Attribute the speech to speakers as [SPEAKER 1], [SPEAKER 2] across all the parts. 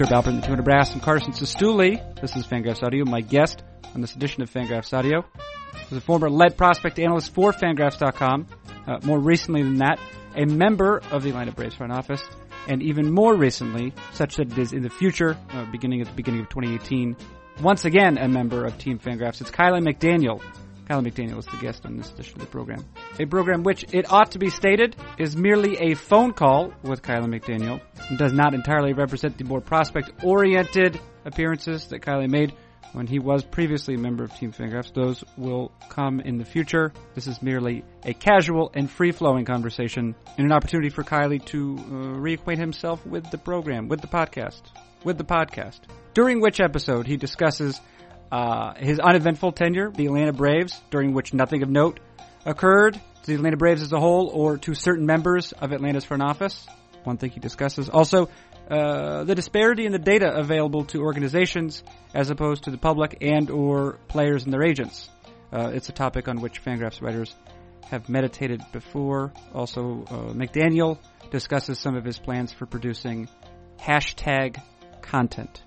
[SPEAKER 1] Herb Alpert and the Tijuana Brass and Carson Cistulli. This is Fangraphs Audio. My guest on this edition of Fangraphs Audio was a former lead prospect analyst for Fangraphs.com. Uh, more recently than that, a member of the Atlanta Braves front office, and even more recently, such that it is in the future, uh, beginning at the beginning of 2018, once again a member of Team Fangraphs. It's Kiley McDaniel. Kiley McDaniel is the guest on this edition of the program. A program which, it ought to be stated, is merely a phone call with Kiley McDaniel and does not entirely represent the more prospect-oriented appearances that Kiley made when he was previously a member of Team Fangraphs. Those will come in the future. This is merely a casual and free-flowing conversation and an opportunity for Kiley to uh, reacquaint himself with the program, with the podcast, with the podcast. During which episode he discusses uh, his uneventful tenure, the Atlanta Braves, during which nothing of note occurred to the Atlanta Braves as a whole or to certain members of Atlanta's front office. One thing he discusses. Also, uh, the disparity in the data available to organizations as opposed to the public and or players and their agents. Uh, it's a topic on which Fangraphs writers have meditated before. Also, uh, McDaniel discusses some of his plans for producing hashtag content.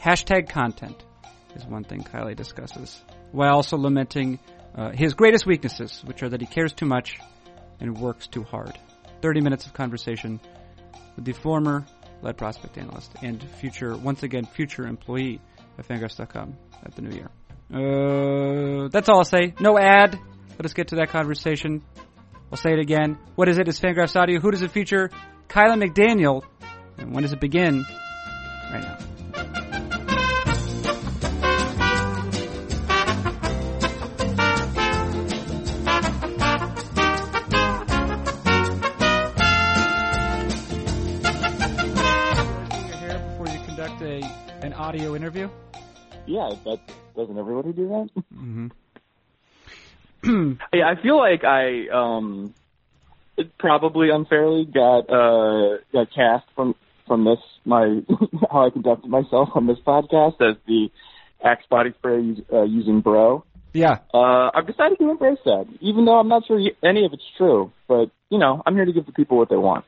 [SPEAKER 1] Hashtag content is one thing Kiley discusses, while also lamenting uh, his greatest weaknesses, which are that he cares too much and works too hard. 30 minutes of conversation with the former lead prospect analyst and future, once again, future employee of Fangraphs.com at the new year. Uh, that's all I'll say. No ad. Let us get to that conversation. I'll say it again. What is it? Is Fangraphs Audio. Who does it feature? Kiley McDaniel. And when does it begin? Right now. An audio interview?
[SPEAKER 2] Yeah, that doesn't everybody do that?
[SPEAKER 1] Mm-hmm.
[SPEAKER 2] yeah, I feel like I um probably unfairly got uh got cast from from this my how I conducted myself on this podcast as the Axe body spray uh, using bro.
[SPEAKER 1] Yeah.
[SPEAKER 2] Uh, I've decided to embrace that, even though I'm not sure any of it's true. But you know, I'm here to give the people what they want.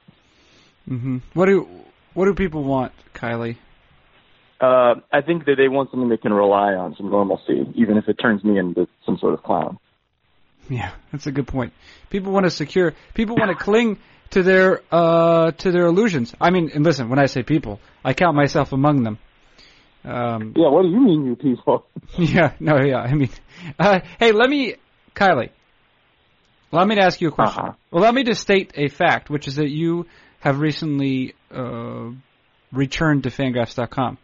[SPEAKER 1] Mm-hmm. What do What do people want, Kiley?
[SPEAKER 2] Uh, I think that they want something they can rely on, some normalcy, even if it turns me into some sort of clown.
[SPEAKER 1] Yeah, that's a good point. People want to secure. People want to cling to their uh, to their illusions. I mean, and listen, when I say people, I count myself among them. Um,
[SPEAKER 2] yeah, what do you mean, you people?
[SPEAKER 1] yeah, no, yeah. I mean, uh, hey, let me, Kiley. Allow me to ask you a question.
[SPEAKER 2] Uh-huh.
[SPEAKER 1] Allow me to state a fact, which is that you have recently uh, returned to Fangraphs.com.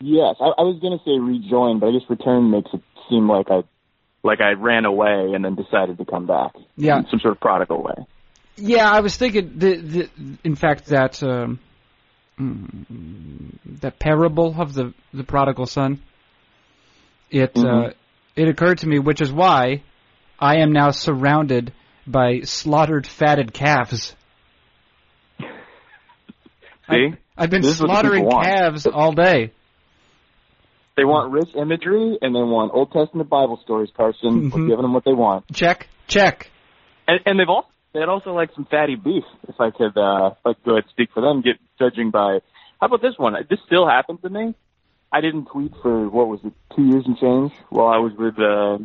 [SPEAKER 2] Yes, I, I was going to say rejoin, but I guess return makes it seem like I like I ran away and then decided to come back.
[SPEAKER 1] Yeah,
[SPEAKER 2] in some sort of prodigal way.
[SPEAKER 1] Yeah, I was thinking. The, the, in fact, that um, that parable of the the prodigal son. It
[SPEAKER 2] mm-hmm.
[SPEAKER 1] uh, it occurred to me, which is why I am now surrounded by slaughtered fatted calves.
[SPEAKER 2] See,
[SPEAKER 1] I, have been
[SPEAKER 2] this
[SPEAKER 1] slaughtering calves all day.
[SPEAKER 2] They want rich imagery and they want Old Testament Bible stories, Carson.
[SPEAKER 1] Mm-hmm.
[SPEAKER 2] We're giving them what they want.
[SPEAKER 1] Check, check.
[SPEAKER 2] And, and they've also they'd also like some fatty beef. If I could, uh, if I could go ahead and speak for them, get judging by. How about this one? This still happens to me. I didn't tweet for what was it, two years and change, while I was with uh,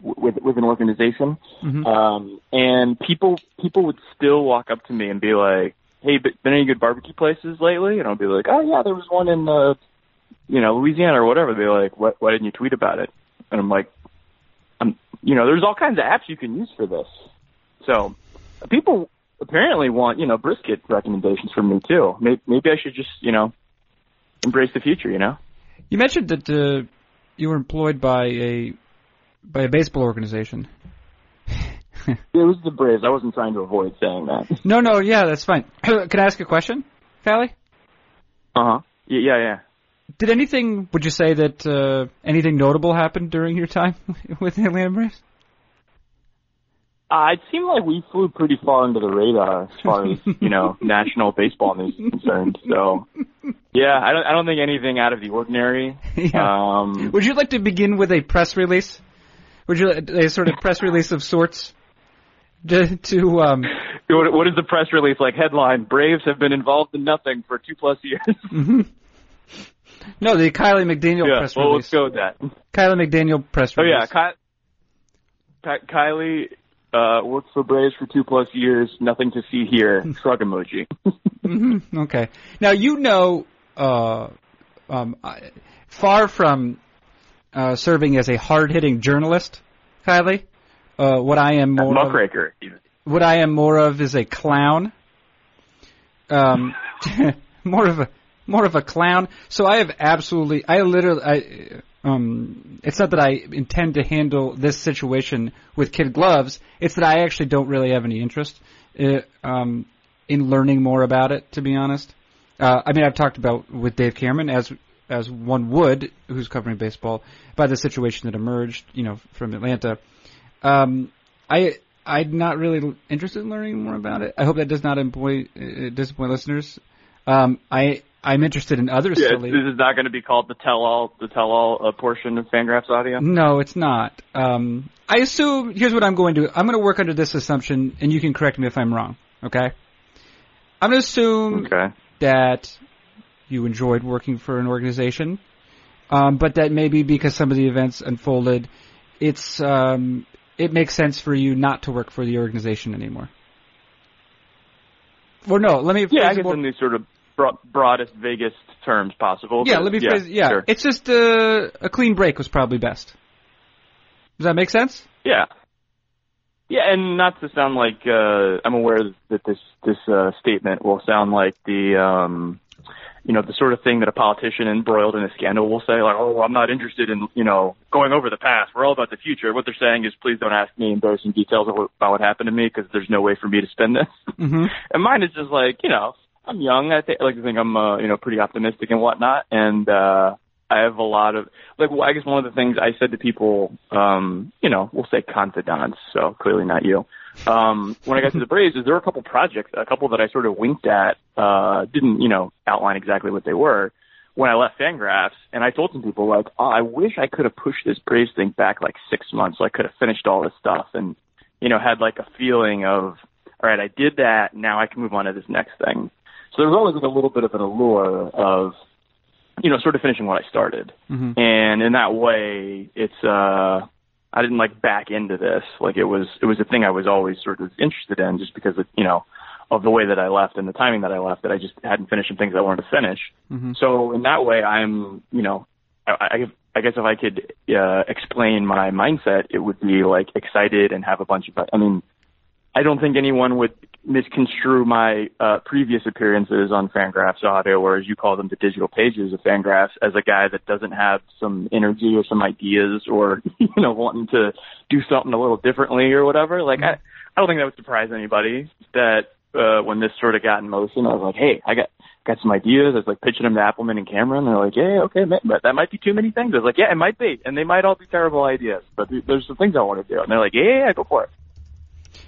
[SPEAKER 2] with with an organization,
[SPEAKER 1] mm-hmm.
[SPEAKER 2] um, and people people would still walk up to me and be like, "Hey, been any good barbecue places lately?" And I'll be like, "Oh yeah, there was one in." Uh, you know, Louisiana or whatever, they're like, what, why didn't you tweet about it? And I'm like, I'm, you know, there's all kinds of apps you can use for this. So people apparently want, you know, brisket recommendations from me too. Maybe, maybe I should just, you know, embrace the future, you know?
[SPEAKER 1] You mentioned that uh, you were employed by a by a baseball organization.
[SPEAKER 2] it was the Braves. I wasn't trying to avoid saying that.
[SPEAKER 1] No, no, yeah, that's fine. Can I ask a question, Callie?
[SPEAKER 2] Uh huh. Yeah, yeah, yeah.
[SPEAKER 1] Did anything? Would you say that uh, anything notable happened during your time with the Atlanta Braves?
[SPEAKER 2] Uh, it seemed like we flew pretty far under the radar as far as you know national baseball news is concerned. So, yeah, I don't I don't think anything out of the ordinary.
[SPEAKER 1] Yeah.
[SPEAKER 2] Um,
[SPEAKER 1] Would you like to begin with a press release? Would you a sort of press release of sorts to, to um
[SPEAKER 2] What, what is the press release like? Headline: Braves have been involved in nothing for two plus years.
[SPEAKER 1] hmm No, the Kiley McDaniel
[SPEAKER 2] yeah,
[SPEAKER 1] press
[SPEAKER 2] well,
[SPEAKER 1] release.
[SPEAKER 2] let's go with that.
[SPEAKER 1] Kiley McDaniel press
[SPEAKER 2] Oh
[SPEAKER 1] release.
[SPEAKER 2] yeah, Ky- Ky- Kiley uh, worked for Braves for two plus years. Nothing to see here. Shrug emoji.
[SPEAKER 1] hmm Okay. Now you know, uh, um, I- far from uh, serving as a hard-hitting journalist, Kiley, uh, what I am more of,
[SPEAKER 2] Muckraker. even.
[SPEAKER 1] what I am more of is a clown. Um, more of a more of a clown. So I have absolutely, I literally, I, um, it's not that I intend to handle this situation with kid gloves. It's that I actually don't really have any interest, uh, um, in learning more about it. To be honest, uh, I mean, I've talked about with Dave Cameron as as one would, who's covering baseball, by the situation that emerged, you know, from Atlanta. Um, I I'm not really interested in learning more about it. I hope that does not employ, uh, disappoint listeners. Um, I I'm interested in other
[SPEAKER 2] Yeah,
[SPEAKER 1] silly.
[SPEAKER 2] this is not going to be called the tell-all, the tell-all uh, portion of Fangraphs audio.
[SPEAKER 1] No, it's not. Um, I assume. Here's what I'm going to. I'm going to work under this assumption, and you can correct me if I'm wrong. Okay. I'm going to assume
[SPEAKER 2] Okay.
[SPEAKER 1] that you enjoyed working for an organization, um, but that maybe because some of the events unfolded, it's um, it makes sense for you not to work for the organization anymore. Well, no. Let me.
[SPEAKER 2] Yeah, I
[SPEAKER 1] phrase it
[SPEAKER 2] guess
[SPEAKER 1] more-
[SPEAKER 2] in the sort of broadest, vaguest terms possible.
[SPEAKER 1] Yeah, let me phrase. Yeah,
[SPEAKER 2] sure.
[SPEAKER 1] it's just uh, a clean break was probably best. Does that make sense?
[SPEAKER 2] Yeah. Yeah, and not to sound like uh I'm aware that this this uh statement will sound like the um you know, the sort of thing that a politician embroiled in a scandal will say, like, oh, I'm not interested in, you know, going over the past. We're all about the future. What they're saying is, please don't ask me embarrassing details about what happened to me because there's no way for me to spend this.
[SPEAKER 1] Mm-hmm.
[SPEAKER 2] And mine is just like, you know, I'm young. I, think, I like to think I'm, uh, you know, pretty optimistic and whatnot. And, uh, I have a lot of, like, well, I guess one of the things I said to people, um, you know, we'll say confidants, so clearly not you. Um, when I got to the Braves, is there were a couple projects, a couple that I sort of winked at, uh, didn't, you know, outline exactly what they were when I left Fangraphs. And I told some people, like, oh, I wish I could have pushed this Braves thing back like six months so I could have finished all this stuff and, you know, had like a feeling of, all right, I did that. Now I can move on to this next thing. So there was always like a little bit of an allure of, you know, sort of finishing what I started.
[SPEAKER 1] Mm-hmm.
[SPEAKER 2] And in that way, it's, uh, I didn't like back into this. Like it was, it was a thing I was always sort of interested in just because of, you know, of the way that I left and the timing that I left that I just hadn't finished some things I wanted to finish.
[SPEAKER 1] Mm-hmm.
[SPEAKER 2] So in that way, I'm, you know, I, I, I guess if I could uh, explain my mindset, it would be like excited and have a bunch of. I mean, I don't think anyone would misconstrue my uh, previous appearances on Fangraphs Audio, or as you call them, the digital pages of Fangraphs, as a guy that doesn't have some energy or some ideas, or you know, wanting to do something a little differently or whatever. Like I, I don't think that would surprise anybody that uh, when this sort of got in motion, I was like, hey, I got got some ideas. I was like pitching them to Appelman and Cameron. They're like, yeah, okay, but that might be too many things. I was like, yeah, it might be, and they might all be terrible ideas, but there's some things I want to do. And they're like, yeah, yeah, go for it.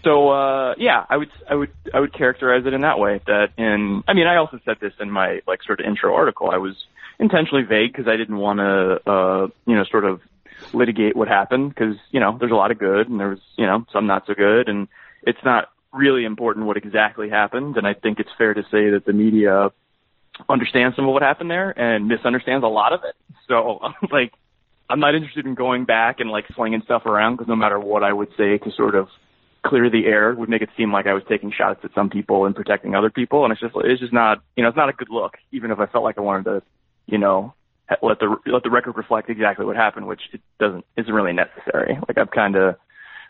[SPEAKER 2] So uh yeah, I would I would I would characterize it in that way. That in I mean I also said this in my like sort of intro article. I was intentionally vague because I didn't want to uh you know sort of litigate what happened because you know there's a lot of good and there was you know some not so good and it's not really important what exactly happened and I think it's fair to say that the media understands some of what happened there and misunderstands a lot of it. So like I'm not interested in going back and like slinging stuff around because no matter what I would say to sort of clear the air would make it seem like I was taking shots at some people and protecting other people, and it's just it's just not you know it's not a good look. Even if I felt like I wanted to, you know, let the let the record reflect exactly what happened, which it doesn't isn't really necessary. Like I've kind of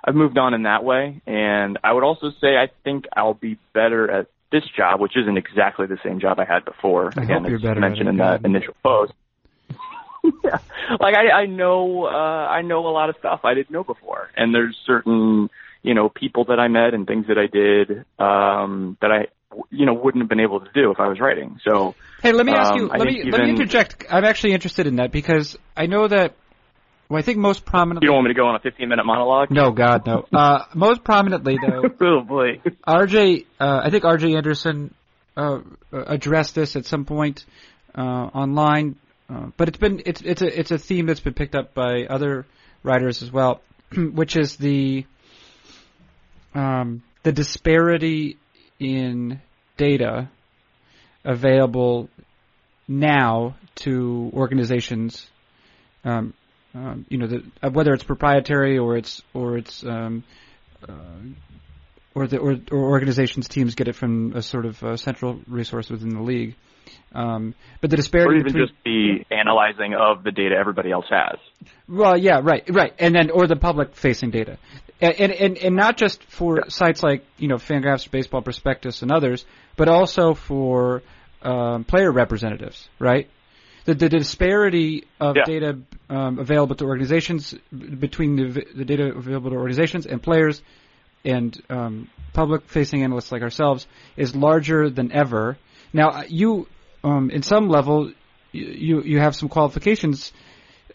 [SPEAKER 2] I've moved on in that way, and I would also say I think I'll be better at this job, which isn't exactly the same job I had before.
[SPEAKER 1] I
[SPEAKER 2] Again,
[SPEAKER 1] hope you're
[SPEAKER 2] as
[SPEAKER 1] better at
[SPEAKER 2] mentioned
[SPEAKER 1] it,
[SPEAKER 2] in that initial post. yeah, like I, I know, uh, I know a lot of stuff I didn't know before, and there's certain, you know, people that I met and things that I did um, that I, you know, wouldn't have been able to do if I was writing. So
[SPEAKER 1] Hey, let me ask
[SPEAKER 2] Um,
[SPEAKER 1] you.
[SPEAKER 2] I
[SPEAKER 1] Let me
[SPEAKER 2] think
[SPEAKER 1] let me interject. I'm actually interested in that because I know that. Well, I think most prominently.
[SPEAKER 2] you don't want me to go on a 15 minute monologue?
[SPEAKER 1] no, God, no. Uh, most prominently, though,
[SPEAKER 2] oh boy.
[SPEAKER 1] RJ. Uh, I think RJ Anderson uh, addressed this at some point uh, online, uh, but it's been it's it's a it's a theme that's been picked up by other writers as well, which is the um, the disparity in data available now to organizations, um, um, you know, the, uh, whether it's proprietary or it's or it's um, uh, or the or, or, organizations teams get it from a sort of uh, central resource within the league. Um, but the disparity
[SPEAKER 2] or even
[SPEAKER 1] between,
[SPEAKER 2] just the analyzing of the data everybody else has.
[SPEAKER 1] Well, yeah, right, right, and then or the public-facing data, and and and not just for yeah. sites like you know Fangraphs, Baseball Prospectus, and others, but also for um, player representatives, right? The, the disparity of
[SPEAKER 2] yeah.
[SPEAKER 1] data um, available to organizations between the, the, data available to organizations and players and um, public-facing analysts like ourselves is larger than ever. Now, you, um, in some level, you you have some qualifications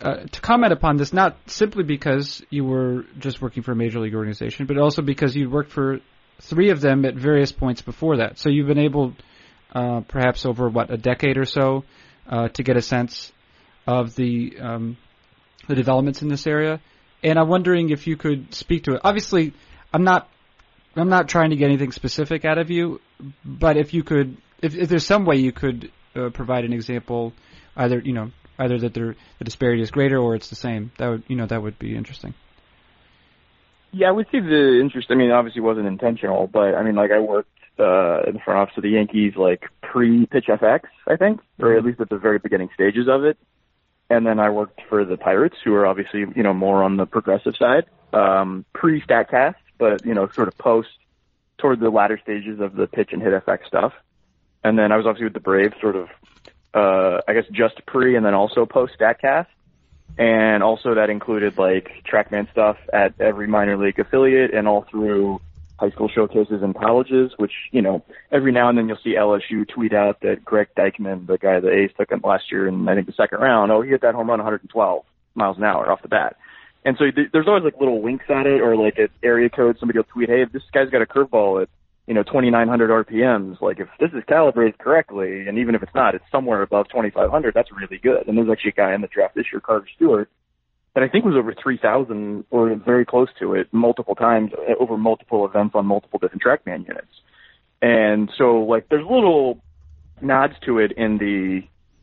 [SPEAKER 1] uh, to comment upon this, not simply because you were just working for a major league organization, but also because you worked for three of them at various points before that. So you've been able uh, perhaps over what a decade or so, uh, to get a sense of the um, the developments in this area. And I'm wondering if you could speak to it. Obviously, I'm not I'm not trying to get anything specific out of you, but if you could, if, if there's some way you could uh, provide an example, either you know either that the disparity is greater or it's the same, that would you know that would be interesting.
[SPEAKER 2] Yeah, I would say the interest. I mean, obviously, wasn't intentional, but I mean, like I worked uh, in the front office of the Yankees like pre-pitch FX, I think, or at mm-hmm. least at the very beginning stages of it. And then I worked for the Pirates, who are obviously you know more on the progressive side, um, pre-Statcast, but you know sort of post toward the latter stages of the pitch and hit FX stuff. And then I was obviously with the Braves, sort of, uh, I guess just pre and then also post Statcast. And also that included like TrackMan stuff at every minor league affiliate and all through high school showcases and colleges, which, you know, every now and then you'll see LSU tweet out that Greg Deichmann, the guy the A's took him last year in, I think, the second round, oh, he hit that home run 112 miles an hour off the bat. And so th- there's always like little winks at it or like at area code, somebody will tweet, hey, this guy's got a curveball at, you know, 2,900 RPMs, like if this is calibrated correctly, and even if it's not, it's somewhere above 2,500, that's really good. And there's actually a guy in the draft this year, Carter Stewart, that I think was over 3,000 or very close to it multiple times uh, over multiple events on multiple different TrackMan units. And so like there's little nods to it in the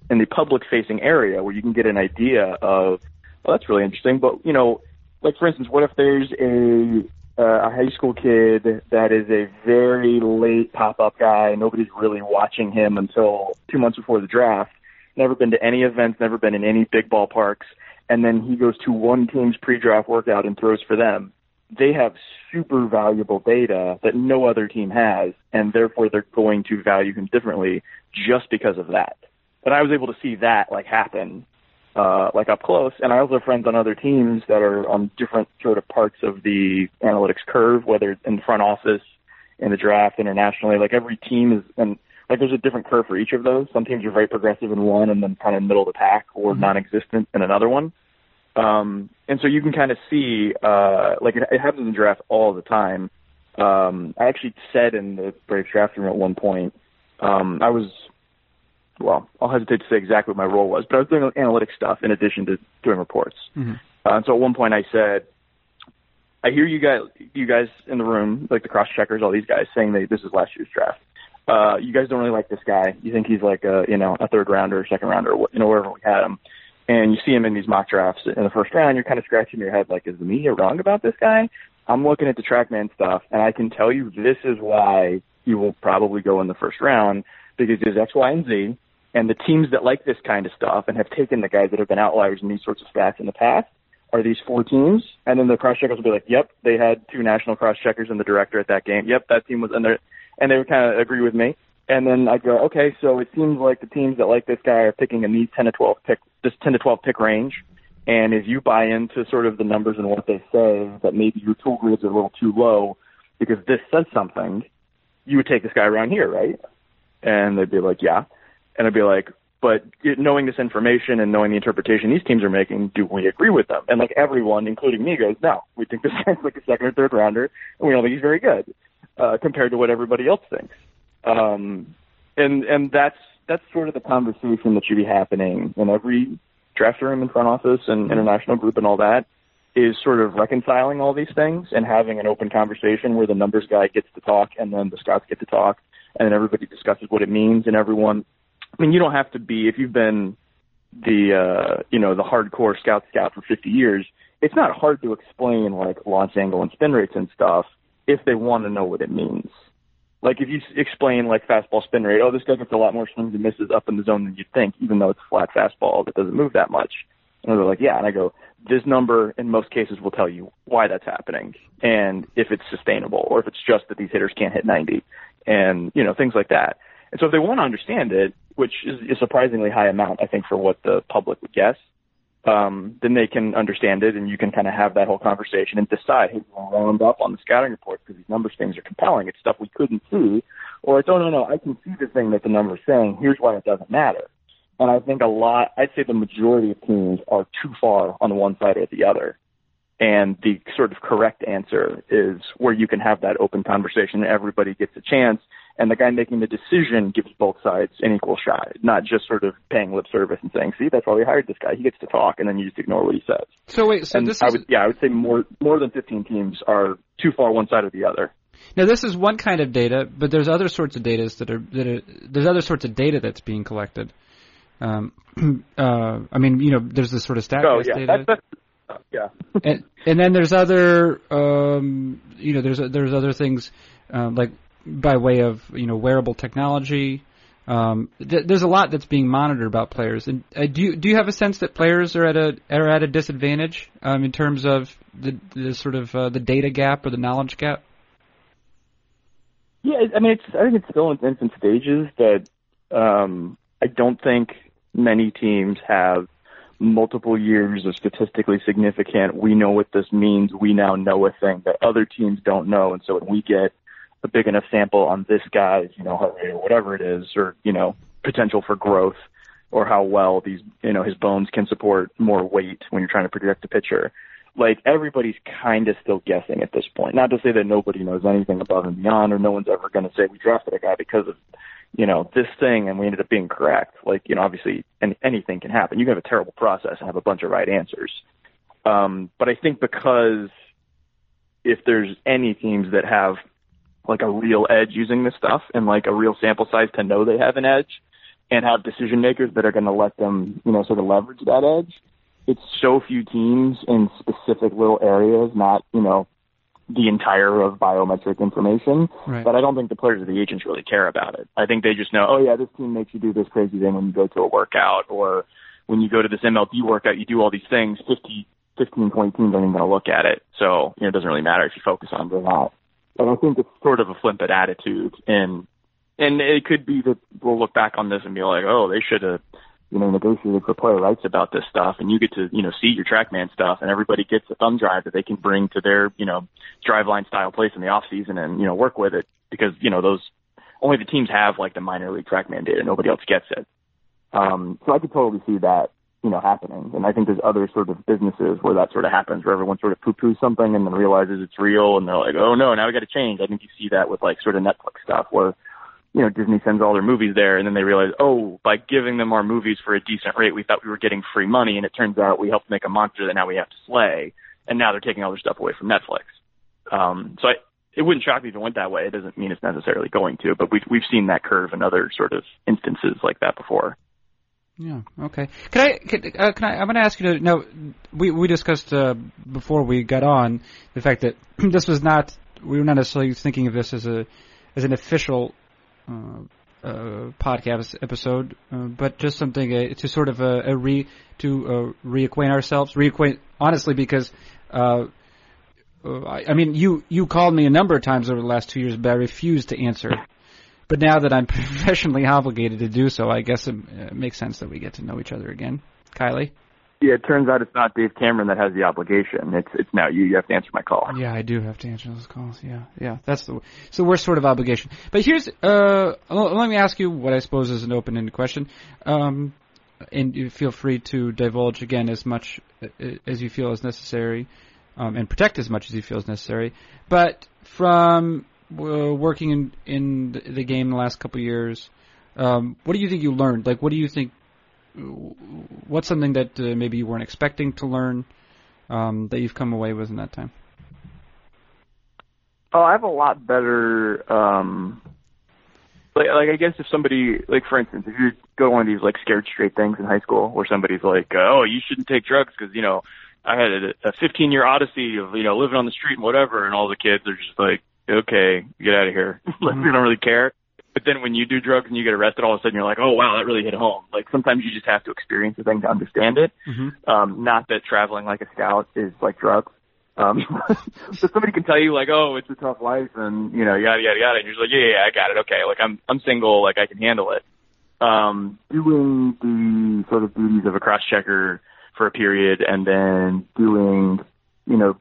[SPEAKER 2] in the public facing area where you can get an idea of well that's really interesting but you know like for instance what if there's a uh, a high school kid that is a very late pop up guy. Nobody's really watching him until 2 months before the draft. Never been to any events never been in any big ballparks. And then he goes to one team's pre-draft workout and throws for them, they have super valuable data that no other team has, and therefore they're going to value him differently just because of that. But I was able to see that like happen, uh, like up close. And I also have friends on other teams that are on different sort of parts of the analytics curve, whether it's in the front office, in the draft, internationally. Like every team is, and like there's a different curve for each of those. Some teams are very progressive in one and then kind of middle of the pack or mm-hmm. non-existent in another one. Um, and so you can kind of see, uh, like it, it happens in the draft all the time. Um, I actually said in the Braves draft room at one point, um, I was, well, I'll hesitate to say exactly what my role was, but I was doing analytic stuff in addition to doing reports. Mm-hmm. Uh, and so at one point I said, I hear you guys, you guys in the room, like the cross checkers, all these guys saying that this is last year's draft uh, you guys don't really like this guy. You think he's like a, you know, a third rounder or second rounder, you know, wherever we had him. And you see him in these mock drafts in the first round, you're kind of scratching your head like, is the media wrong about this guy? I'm looking at the TrackMan stuff, and I can tell you this is why he will probably go in the first round because there's X, Y, and Z. And the teams that like this kind of stuff and have taken the guys that have been outliers in these sorts of stats in the past are these four teams. And then the cross checkers will be like, yep, they had two national cross checkers and the director at that game. Yep, that team was, they and they would kind of agree with me. And then I'd go, okay, so it seems like the teams that like this guy are picking in these 10 to 12 pick, this 10 to 12 pick range. And if you buy into sort of the numbers and what they say, that maybe your tool grids are a little too low because this says something, you would take this guy around here, right? And they'd be like, yeah. And I'd be like, but knowing this information and knowing the interpretation these teams are making, do we agree with them? And like everyone, including me, goes, no, we think this guy's like a second or third rounder, and we don't think he's very good uh, compared to what everybody else thinks. Um, and and that's that's sort of the conversation that should be happening in every draft room and front office and international group and all that. is sort of reconciling all these things and having an open conversation where the numbers guy gets to talk and then the scouts get to talk and then everybody discusses what it means and everyone I mean you don't have to be if you've been the uh you know the hardcore scout scout for 50 years it's not hard to explain like launch angle and spin rates and stuff if they want to know what it means like if you explain like fastball spin rate oh this guy gets a lot more swings and misses up in the zone than you'd think even though it's a flat fastball that doesn't move that much and they're like yeah and I go this number in most cases will tell you why that's happening and if it's sustainable or if it's just that these hitters can't hit 90 and you know things like that. And so if they want to understand it, which is a surprisingly high amount, I think, for what the public would guess, um, then they can understand it, and you can kind of have that whole conversation and decide, hey, we'll round up on the scouting report because these numbers things are compelling. It's stuff we couldn't see, or it's oh no no, I can see the thing that the number's saying. Here's why it doesn't matter. And I think a lot, I'd say the majority of teams are too far on the one side or the other. And the sort of correct answer is where you can have that open conversation everybody gets a chance. And the guy making the decision gives both sides an equal shot, not just sort of paying lip service and saying, see, that's why we hired this guy. He gets to talk and then you just ignore what he says.
[SPEAKER 1] So wait, so
[SPEAKER 2] and
[SPEAKER 1] this
[SPEAKER 2] I
[SPEAKER 1] is,
[SPEAKER 2] would, yeah, I would say more, more than 15 teams are too far one side or the other.
[SPEAKER 1] now this is one kind of data, but there's other sorts of data that are, that are, there's other sorts of data that's being collected. Um, uh, I mean, you know, there's this sort of stat
[SPEAKER 2] Oh, yeah,
[SPEAKER 1] data.
[SPEAKER 2] that's, that's, yeah.
[SPEAKER 1] and and then there's other um, you know there's there's other things uh, like by way of you know wearable technology. Um, th- there's a lot that's being monitored about players. And uh, do you do you have a sense that players are at a are at a disadvantage um, in terms of the the sort of uh, the data gap or the knowledge gap?
[SPEAKER 2] Yeah, I mean, it's I think it's still in infant stages, but um, I don't think many teams have multiple years of statistically significant. We know what this means. We now know a thing that other teams don't know, and so when we get a big enough sample on this guy's, you know, heart rate or whatever it is, or you know, potential for growth, or how well these, you know, his bones can support more weight when you're trying to project a pitcher. Like everybody's kind of still guessing at this point. Not to say that nobody knows anything above and beyond, or no one's ever going to say we drafted a guy because of, you know, this thing and we ended up being correct. Like, you know, obviously any, anything can happen. You can have a terrible process and have a bunch of right answers. Um, but I think because if there's any teams that have like a real edge using this stuff and like a real sample size to know they have an edge and have decision makers that are going to let them, you know, sort of leverage that edge. It's so few teams in specific little areas, not, you know, the entire of biometric information.
[SPEAKER 1] Right.
[SPEAKER 2] But I don't think the players or the agents really care about it. I think they just know, oh yeah, this team makes you do this crazy thing when you go to a workout or when you go to this MLB workout, you do all these things. 50, 15, 20 teams aren't even going to look at it. So, you know, it doesn't really matter if you focus on it or not. But I think it's sort of a flippant attitude. And and it could be that we'll look back on this and be like, oh, they should have, you know, negotiated for player rights about this stuff, and you get to, you know, see your TrackMan stuff, and everybody gets a thumb drive that they can bring to their, you know, driveline style place in the off season and you know work with it. Because you know those only the teams have like the minor league TrackMan data, nobody else gets it. Um, so I could totally see that, you know, happening. And I think there's other sort of businesses where that sort of happens, where everyone sort of poo-poos something and then realizes it's real, and they're like, oh no, now we got to change. I think you see that with like sort of Netflix stuff where you know, Disney sends all their movies there and then they realize, oh, by giving them our movies for a decent rate, we thought we were getting free money and it turns out we helped make a monster that now we have to slay. And now they're taking all their stuff away from Netflix. Um, so I, it wouldn't shock me if it went that way. It doesn't mean it's necessarily going to, but we've, we've seen that curve in other sort of instances like that before.
[SPEAKER 1] Yeah. Okay. Can I? Can, uh, can I? I'm going to ask you to. No, we we discussed uh, before we got on the fact that this was not. We were not necessarily thinking of this as a as an official uh, uh, podcast episode, uh, but just something uh, to sort of uh, a re to reacquaint ourselves, reacquaint honestly because. I, I mean, you you called me a number of times over the last two years, but I refused to answer. But now that I'm professionally obligated to do so, I guess it uh, makes sense that we get to know each other again. Kiley?
[SPEAKER 2] Yeah, it turns out it's not Dave Cameron that has the obligation. It's it's now you. You have to answer my call.
[SPEAKER 1] Yeah, I do have to answer those calls. Yeah, yeah, that's the so we're sort of obligation. But here's uh, let me ask you what I suppose is an open-ended question, um, and you feel free to divulge again as much uh, as you feel is necessary, um, and protect as much as you feel is necessary. But from uh, working in in the- game the last couple years, um, what do you think you learned? Like, what do you think? What's something that uh, maybe you weren't expecting to learn? um, that you've come away with in that time?
[SPEAKER 2] Oh, I have a lot better. um like, like I guess if somebody, like for instance, if you go to one of these like scared straight things in high school, where somebody's like, "Oh, you shouldn't take drugs because you know I had a, a 15 year odyssey of you know living on the street and whatever," and all the kids are just like, "Okay, get out of here," like they don't really care. But then when you do drugs and you get arrested, all of a sudden you're like, "Oh wow, that really hit home." Like sometimes you just have to experience the thing to understand it.
[SPEAKER 1] Mm-hmm.
[SPEAKER 2] Um, not that traveling like a scout is like drugs. Um, so somebody can tell you like, oh, it's a tough life, and you know, yada yada yada, and you're just like, yeah, yeah, I got it. Okay, like I'm I'm single, like I can handle it. Um, doing the sort of duties of a cross checker for a period, and then doing, you know,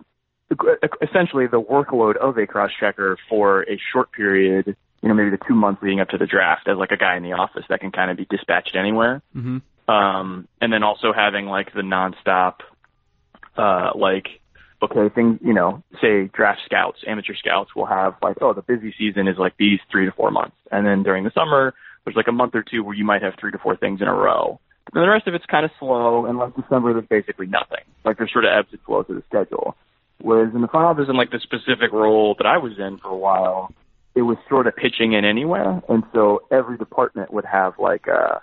[SPEAKER 2] essentially the workload of a cross checker for a short period. You know, maybe the two months leading up to the draft, as like a guy in the office that can kind of be dispatched anywhere
[SPEAKER 1] Mm-hmm.
[SPEAKER 2] um, and then also having like the nonstop, uh, like, okay, things, you know, say draft scouts, amateur scouts will have like, oh, the busy season is like these three to four months. And then during the summer, there's like a month or two where you might have three to four things in a row. And the rest of it's kind of slow, and like December, there's basically nothing. Like there's sort of ebbs and flows to the schedule. Whereas in the front office and like the specific role that I was in for a while, it was sort of pitching in anywhere. And so every department would have like, uh,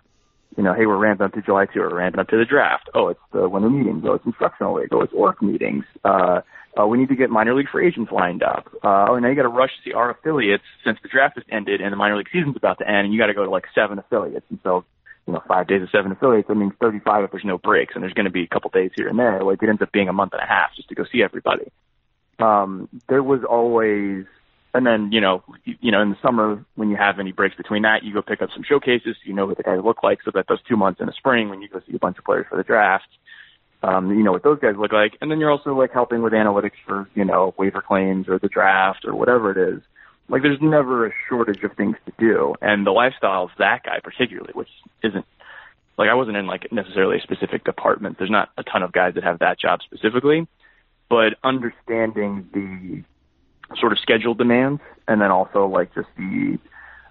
[SPEAKER 2] you know, hey, we're ramping up to July 2, we're ramping up to the draft. Oh, it's the winter meetings. Oh, it's instructional week. Oh, it's org meetings. Uh, uh, we need to get minor league free agents lined up. Uh, oh, now you got to rush to see our affiliates since the draft has ended and the minor league season's about to end, and you got to go to like seven affiliates. And so, you know, five days of seven affiliates, that means 35 if there's no breaks, and there's going to be a couple days here and there. Like, it ends up being a month and a half just to go see everybody. Um, there was always and then, you know, you, know, in the summer when you have any breaks between that, you go pick up some showcases. You know what the guys look like. So that those two months in the spring when you go see a bunch of players for the draft, um, you know what those guys look like. And then you're also like helping with analytics for, you know, waiver claims or the draft or whatever it is. Like there's never a shortage of things to do. And the lifestyle of that guy particularly, which isn't like I wasn't in like necessarily a specific department. There's not a ton of guys that have that job specifically, but understanding the sort of schedule demands and then also like just the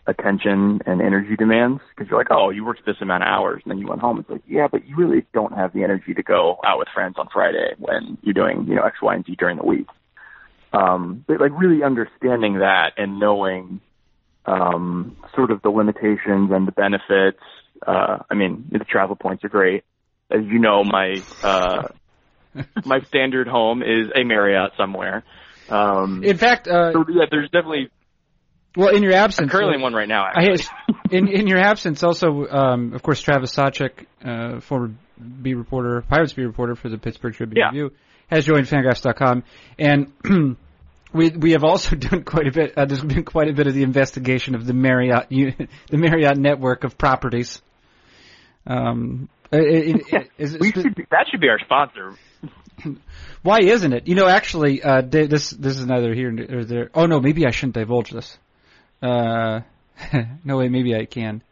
[SPEAKER 2] attention and energy demands because you're like, oh, you worked this amount of hours and then you went home. It's like, yeah, but you really don't have the energy to go out with friends on Friday when you're doing, you know, X, Y, and Z during the week. Um, but like really understanding that and knowing, um, sort of the limitations and the benefits. Uh, I mean, the travel points are great. As you know, my, uh, my standard home is a Marriott somewhere. Um,
[SPEAKER 1] In fact, uh,
[SPEAKER 2] so yeah, there's definitely
[SPEAKER 1] well, in your
[SPEAKER 2] I'm
[SPEAKER 1] absence,
[SPEAKER 2] currently
[SPEAKER 1] uh,
[SPEAKER 2] in one right now.
[SPEAKER 1] I, in in your absence, also, um, of course, Travis Sawchik, uh, former B reporter, Pirates B reporter for the Pittsburgh Tribune
[SPEAKER 2] Yeah.
[SPEAKER 1] Review, has joined Fangraphs.com, and we we have also done quite a bit. Uh, there's been quite a bit of the investigation of the Marriott the Marriott network of properties. Um, it, it, it, is it
[SPEAKER 2] we should be, that should be our sponsor.
[SPEAKER 1] why isn't it? You know, actually, uh, this this is neither here nor there. Oh no, maybe I shouldn't divulge this. Uh, no way, maybe I can.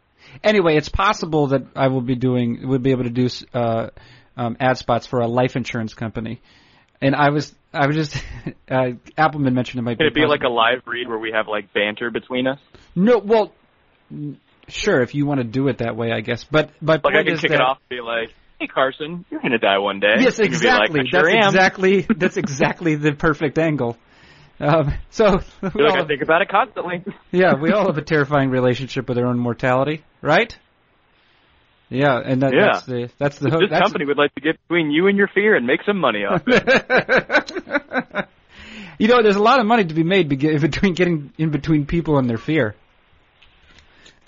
[SPEAKER 1] Anyway, it's possible that I will be doing, would be able to do uh, um, ad spots for a life insurance company. And I was, I was just, uh, Appelman mentioned it might
[SPEAKER 2] Can it be
[SPEAKER 1] possible.
[SPEAKER 2] like a live read where we have like banter between us?
[SPEAKER 1] no, well, sure, if you want to do it that way, I guess. But my
[SPEAKER 2] Like I
[SPEAKER 1] point
[SPEAKER 2] can
[SPEAKER 1] is
[SPEAKER 2] kick
[SPEAKER 1] that,
[SPEAKER 2] it off and be like, "Hey Carson, you're gonna die one day."
[SPEAKER 1] Yes,
[SPEAKER 2] And like,
[SPEAKER 1] exactly.
[SPEAKER 2] Sure
[SPEAKER 1] that's
[SPEAKER 2] am."
[SPEAKER 1] exactly that's exactly the perfect angle. Um, so we
[SPEAKER 2] You're like,
[SPEAKER 1] all
[SPEAKER 2] I think about it constantly.
[SPEAKER 1] yeah, we all have a terrifying relationship with our own mortality, right? Yeah, and that,
[SPEAKER 2] Yeah.
[SPEAKER 1] that's the that's the
[SPEAKER 2] this
[SPEAKER 1] that's,
[SPEAKER 2] company would like to get between you and your fear and make some money off it.
[SPEAKER 1] you know, there's a lot of money to be made be- between getting in between people and their fear.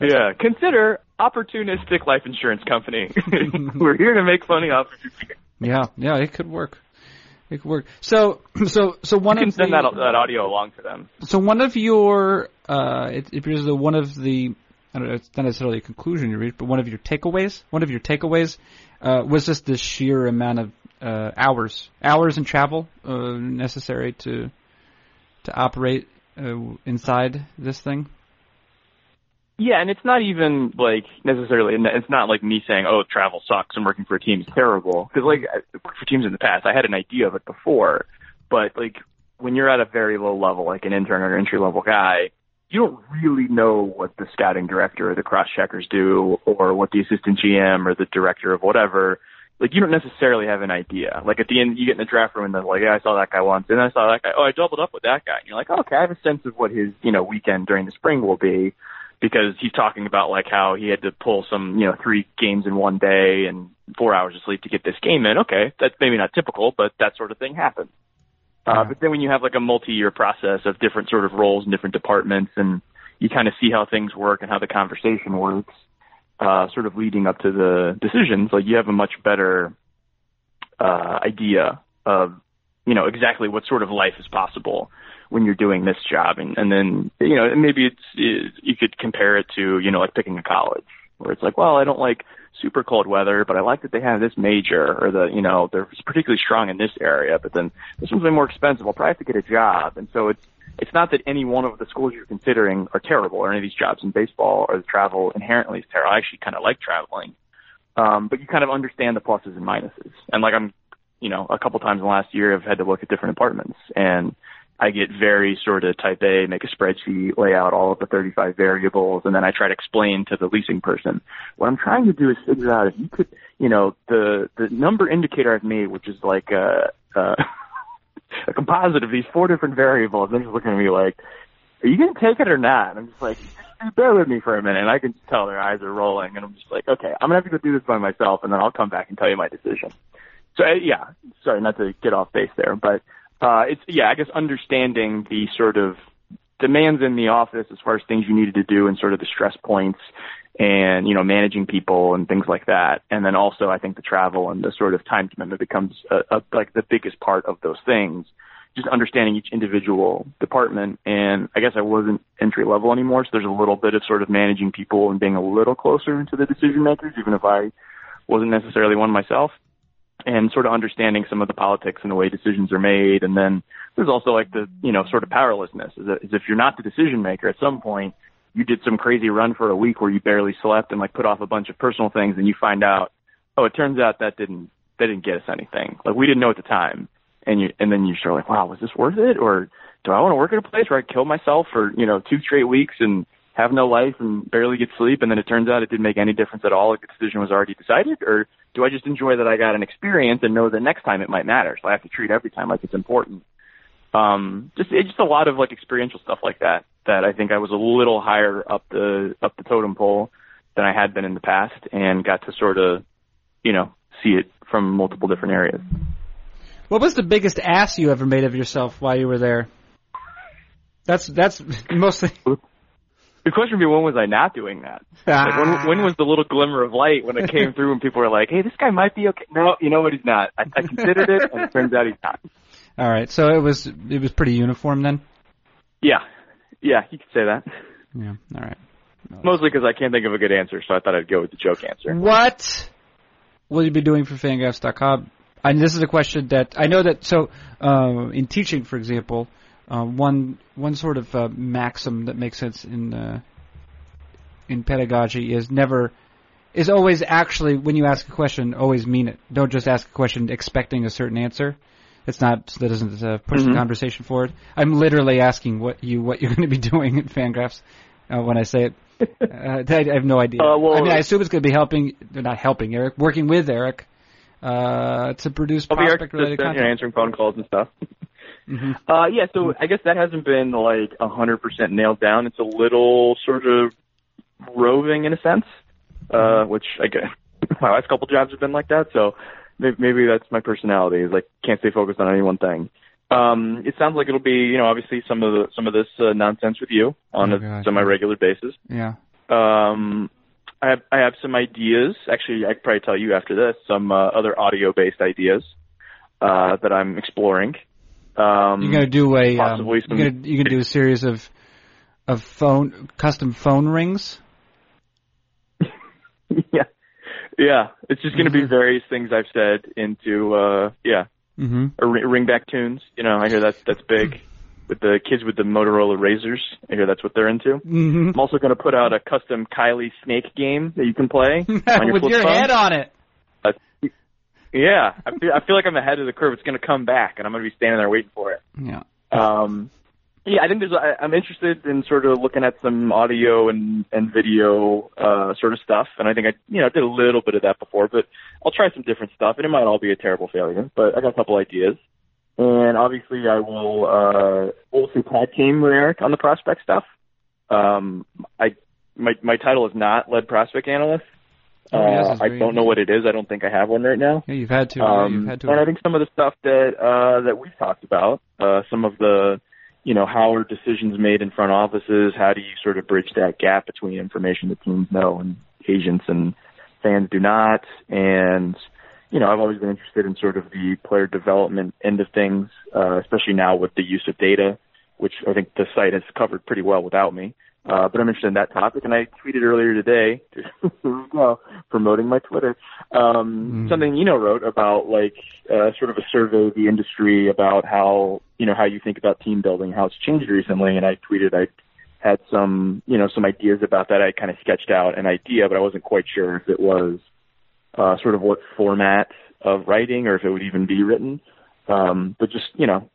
[SPEAKER 2] yeah, consider opportunistic life insurance company. We're here to make money off of your fear.
[SPEAKER 1] Yeah, yeah, it could work. It could work. So, so, so one
[SPEAKER 2] You can
[SPEAKER 1] of
[SPEAKER 2] send
[SPEAKER 1] the,
[SPEAKER 2] that that audio along to them.
[SPEAKER 1] So one of your, uh, it, it appears that one of the, I don't know, it's not necessarily a conclusion you reached, but one of your takeaways, one of your takeaways, uh, was just the sheer amount of uh, hours, hours in travel uh, necessary to to operate uh, inside this thing.
[SPEAKER 2] Yeah, and it's not even like necessarily. It's not like me saying, "Oh, travel sucks and working for a team is terrible." Because like I worked for teams in the past, I had an idea of it before, but like when you're at a very low level, like an intern or entry level guy, you don't really know what the scouting director or the cross checkers do, or what the assistant GM or the director of whatever. like you don't necessarily have an idea. Like at the end, you get in the draft room and they're like, yeah, I saw that guy once, and I saw that guy. Oh, I doubled up with that guy. And you're like, oh, okay, I have a sense of what his you know weekend during the spring will be, because he's talking about like how he had to pull some you know three games in one day and four hours of sleep to get this game in. Okay, that's maybe not typical, but that sort of thing happens. Uh, but then when you have like a multi-year process of different sort of roles and different departments, and you kind of see how things work and how the conversation works, uh, sort of leading up to the decisions, like you have a much better uh, idea of you know exactly what sort of life is possible when you're doing this job, and and then you know maybe it's it, you could compare it to you know like picking a college where it's like, well, I don't like super cold weather, but I like that they have this major or the, you know, they're particularly strong in this area, but then this one's way more expensive. I'll probably have to get a job. And so it's, it's not that any one of the schools you're considering are terrible or any of these jobs in baseball or the travel inherently is terrible. I actually kind of like traveling. Um, but you kind of understand the pluses and minuses. And like I'm, you know, a couple times in the last year I've had to look at different apartments and I get very sort of type A, make a spreadsheet, lay out all of the 35 variables, and then I try to explain to the leasing person. What I'm trying to do is figure out if you could, you know, the the number indicator I've made, which is like uh, uh, a a, a composite of these four different variables. They're just looking at me like, "Are you going to take it or not?" And I'm just like, "Bear with me for a minute." And I can tell their eyes are rolling, and I'm just like, "Okay, I'm gonna have to go do this by myself, and then I'll come back and tell you my decision." So uh, yeah, sorry not to get off base there, but uh, it's yeah, I guess understanding the sort of demands in the office as far as things you needed to do and sort of the stress points and you know managing people and things like that. And then also i think the travel and the sort of time commitment becomes a, a, like the biggest part of those things. Just understanding each individual department. And i guess i wasn't entry level anymore so there's a little bit of sort of managing people and being a little closer to the decision makers even if i wasn't necessarily one myself and sort of understanding some of the politics and the way decisions are made. And then there's also like the, you know, sort of powerlessness is, is if you're not the decision maker at some point, you did some crazy run for a week where you barely slept and like put off a bunch of personal things and you find out, oh, it turns out that didn't, that didn't get us anything. Like we didn't know at the time. And you, and then you start like, wow, was this worth it? Or do I want to work at a place where I kill myself for, you know, two straight weeks and have no life and barely get sleep? And then it turns out it didn't make any difference at all. Like the decision was already decided or do I just enjoy that I got an experience and know that next time it might matter? So I have to treat every time like it's important. Um, just it's just a lot of like experiential stuff like that that I think I was a little higher up the up the totem pole than I had been in the past, and got to sort of you know see it from multiple different areas.
[SPEAKER 1] What was the biggest ass you ever made of yourself while you were there? That's that's mostly
[SPEAKER 2] the question would be when was I not doing that? Like when, when was the little glimmer of light when it came through and people were like, "Hey, this guy might be okay." No, you know what? He's not. I, I considered it, and it turns out he's not.
[SPEAKER 1] All right, so it was it was pretty uniform then.
[SPEAKER 2] Yeah, yeah, you could say that.
[SPEAKER 1] Yeah. All right.
[SPEAKER 2] Mostly because I can't think of a good answer, so I thought I'd go with the joke answer.
[SPEAKER 1] What will you be doing for Fangraphs.com? And this is a question that I know that. So, uh, in teaching, for example, uh, one one sort of uh, maxim that makes sense in uh, in pedagogy is never is always actually when you ask a question, always mean it. Don't just ask a question expecting a certain answer. It's not that doesn't uh, push
[SPEAKER 2] Mhm.
[SPEAKER 1] the conversation forward. I'm literally asking what you what you're going to be doing in Fangraphs uh, when I say it. Uh, I, I have no idea.
[SPEAKER 2] Uh, well-
[SPEAKER 1] I mean, I assume it's going to be helping, not helping Eric, working with Eric uh, to produce
[SPEAKER 2] your
[SPEAKER 1] prospect related
[SPEAKER 2] assistant, you know,
[SPEAKER 1] content.
[SPEAKER 2] answering phone calls and stuff.
[SPEAKER 1] Mhm.
[SPEAKER 2] Uh, yeah, so I guess that hasn't been like a hundred percent nailed down. It's a little sort of roving in a sense, uh, which I guess my last couple jobs have been like that. So maybe, maybe that's my personality is like can't stay focused on any one thing. Um, it sounds like it'll be, you know, obviously some of the some of this uh, nonsense with you on
[SPEAKER 1] Oh,
[SPEAKER 2] a
[SPEAKER 1] gosh.
[SPEAKER 2] semi-regular basis.
[SPEAKER 1] Yeah.
[SPEAKER 2] Um, I have I have some ideas. Actually, I could probably tell you after this some uh, other audio-based ideas uh, that I'm exploring. Um,
[SPEAKER 1] You're gonna do a um, you're gonna you're gonna do a series of of phone custom phone rings.
[SPEAKER 2] yeah, yeah. It's just going to
[SPEAKER 1] Mhm.
[SPEAKER 2] be various things I've said into uh, yeah,
[SPEAKER 1] Mm-hmm.
[SPEAKER 2] ring, ring back tunes. You know, I hear that's that's big with the kids with the Motorola Razors. I hear that's what they're into.
[SPEAKER 1] Mm-hmm.
[SPEAKER 2] I'm also going to put out a custom Kiley Snake game that you can play on your
[SPEAKER 1] With your
[SPEAKER 2] phone.
[SPEAKER 1] head on it.
[SPEAKER 2] Yeah, I feel, I feel like I'm ahead of the curve. It's going to come back, and I'm going to be standing there waiting for it.
[SPEAKER 1] Yeah.
[SPEAKER 2] Um, Yeah, I think there's. I, I'm interested in sort of looking at some audio and and video uh, sort of stuff, and I think I you know did a little bit of that before, but I'll try some different stuff, and it might all be a terrible failure, but I got a couple ideas, and obviously I will uh, see tag team with Eric on the prospect stuff. Um, I my my title is not lead prospect analyst.
[SPEAKER 1] Oh,
[SPEAKER 2] uh, I don't know what it is. I don't think I have one right now.
[SPEAKER 1] Yeah, you've had to.
[SPEAKER 2] Um,
[SPEAKER 1] you've had to.
[SPEAKER 2] and I think some of the stuff that uh, that we've talked about, uh, some of the, you know, how are decisions made in front offices? How do you sort of bridge that gap between information that teams know and agents and fans do not? And you know, I've always been interested in sort of the player development end of things, uh, especially now with the use of data, which I think the site has covered pretty well without me. Uh, but I'm interested in that topic, and I tweeted earlier today, here we go, promoting my Twitter, um,
[SPEAKER 1] Mm.
[SPEAKER 2] something you know wrote about like uh, sort of a survey of the industry about how you know how you think about team building, how it's changed recently, and I tweeted I had some you know some ideas about that. I kind of sketched out an idea, but I wasn't quite sure if it was uh, sort of what format of writing or if it would even be written. Um, but just you know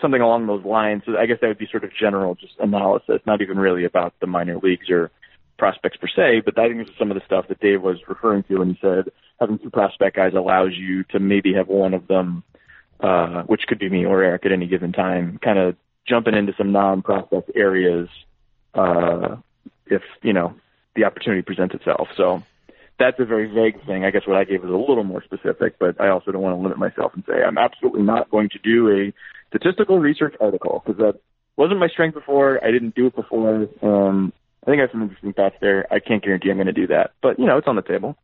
[SPEAKER 2] something along those lines. So I guess that would be sort of general just analysis, not even really about the minor leagues or prospects per se, but I think this is some of the stuff that Dave was referring to when he said having two prospect guys allows you to maybe have one of them, uh, which could be me or Eric at any given time, kind of jumping into some non-prospect areas, uh, if, you know, the opportunity presents itself. So that's a very vague thing. I guess what I gave was a little more specific, but I also don't want to limit myself and say I'm absolutely not going to do a statistical research article because that wasn't my strength before. I didn't do it before. Um, I think I have some interesting thoughts there. I can't guarantee I'm going to do that, but you know, it's on the table.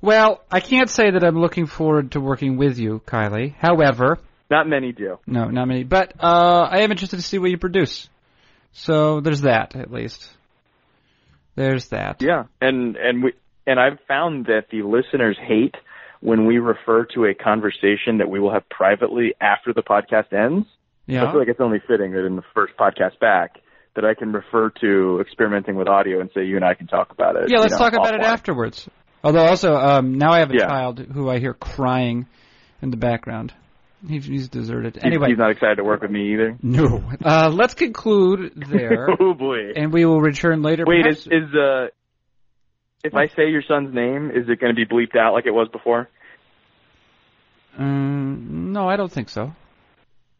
[SPEAKER 1] well, I can't say that I'm looking forward to working with you, Kiley. However,
[SPEAKER 2] Not many do.
[SPEAKER 1] no, not many. But uh, I am interested to see what you produce. So there's that, at least. There's that.
[SPEAKER 2] Yeah, and and we and I've found that the listeners hate when we refer to a conversation that we will have privately after the podcast ends.
[SPEAKER 1] Yeah.
[SPEAKER 2] I feel like it's only fitting that in the first podcast back that I can refer to experimenting with audio and say you and I can talk about it.
[SPEAKER 1] Yeah, let's
[SPEAKER 2] know,
[SPEAKER 1] talk about it afterwards. Although also, um, now I have a
[SPEAKER 2] Yeah.
[SPEAKER 1] child who I hear crying in the background. He's, he's deserted.
[SPEAKER 2] He's-
[SPEAKER 1] Anyway,
[SPEAKER 2] he's not excited to work with me either.
[SPEAKER 1] no. Uh, let's conclude there,
[SPEAKER 2] oh boy.
[SPEAKER 1] and we will return later.
[SPEAKER 2] Wait,
[SPEAKER 1] Perhaps-
[SPEAKER 2] is is uh if I say your son's name, is it going to be bleeped out like it was before?
[SPEAKER 1] um, no, I don't think so.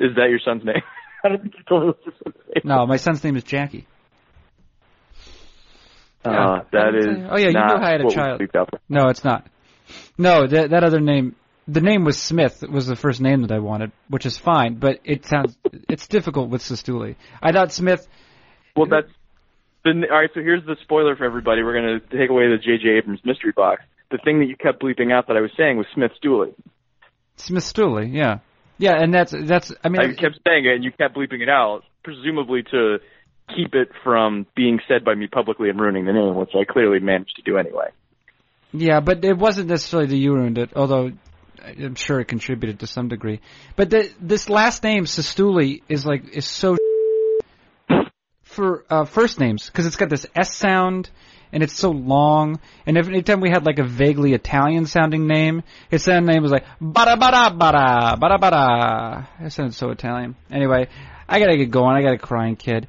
[SPEAKER 2] Is that your son's name? I don't think you told me what your son's name.
[SPEAKER 1] No, my son's name is Jackie.
[SPEAKER 2] Uh,
[SPEAKER 1] Yeah.
[SPEAKER 2] that is.
[SPEAKER 1] Oh, yeah, you knew I had a child. No, it's not. No, that that other name, the name was Smith. Was the first name that I wanted, which is fine, but it sounds it's difficult with Cistulli. I thought Smith.
[SPEAKER 2] Well, that's. The, all right, so here's the spoiler for everybody. We're going to take away the J.J. Abrams mystery box. The thing that you kept bleeping out that I was saying was Smith Stooley.
[SPEAKER 1] Smith Stooley, yeah, yeah, and that's that's. I mean,
[SPEAKER 2] I kept saying it, and you kept bleeping it out, presumably to keep it from being said by me publicly and ruining the name, which I clearly managed to do anyway.
[SPEAKER 1] Yeah, but it wasn't necessarily that you ruined it, although I'm sure it contributed to some degree. But the, this last name, Cistulli, is like is so for uh, first names because it's got this S sound and it's so long. And every time we had like a vaguely Italian sounding name, his second name was like bada bada bada bada bada. It sounded so Italian. Anyway, I gotta get going. I got a crying kid.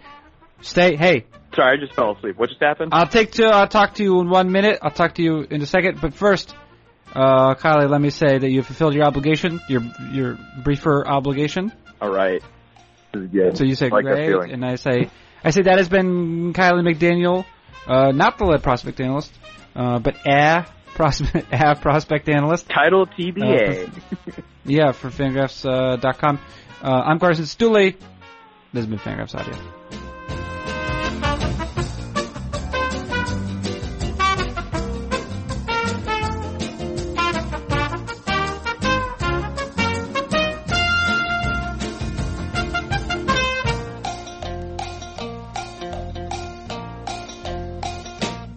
[SPEAKER 1] Stay. Hey,
[SPEAKER 2] Sorry, I just fell asleep. What just happened?
[SPEAKER 1] I'll take to. I'll talk to you in one minute. I'll talk to you in a second. But first, uh, Kiley, let me say that you fulfilled your obligation, your your briefer obligation.
[SPEAKER 2] All right.
[SPEAKER 1] So you say
[SPEAKER 2] like
[SPEAKER 1] great, and I say, I say that has been Kiley McDaniel, uh, not the lead prospect analyst, uh, but a prospect, a prospect analyst.
[SPEAKER 2] Title TBA.
[SPEAKER 1] Yeah, for Fangraphs.com. Uh, I'm Carson Cistulli. This has been Fangraphs Audio.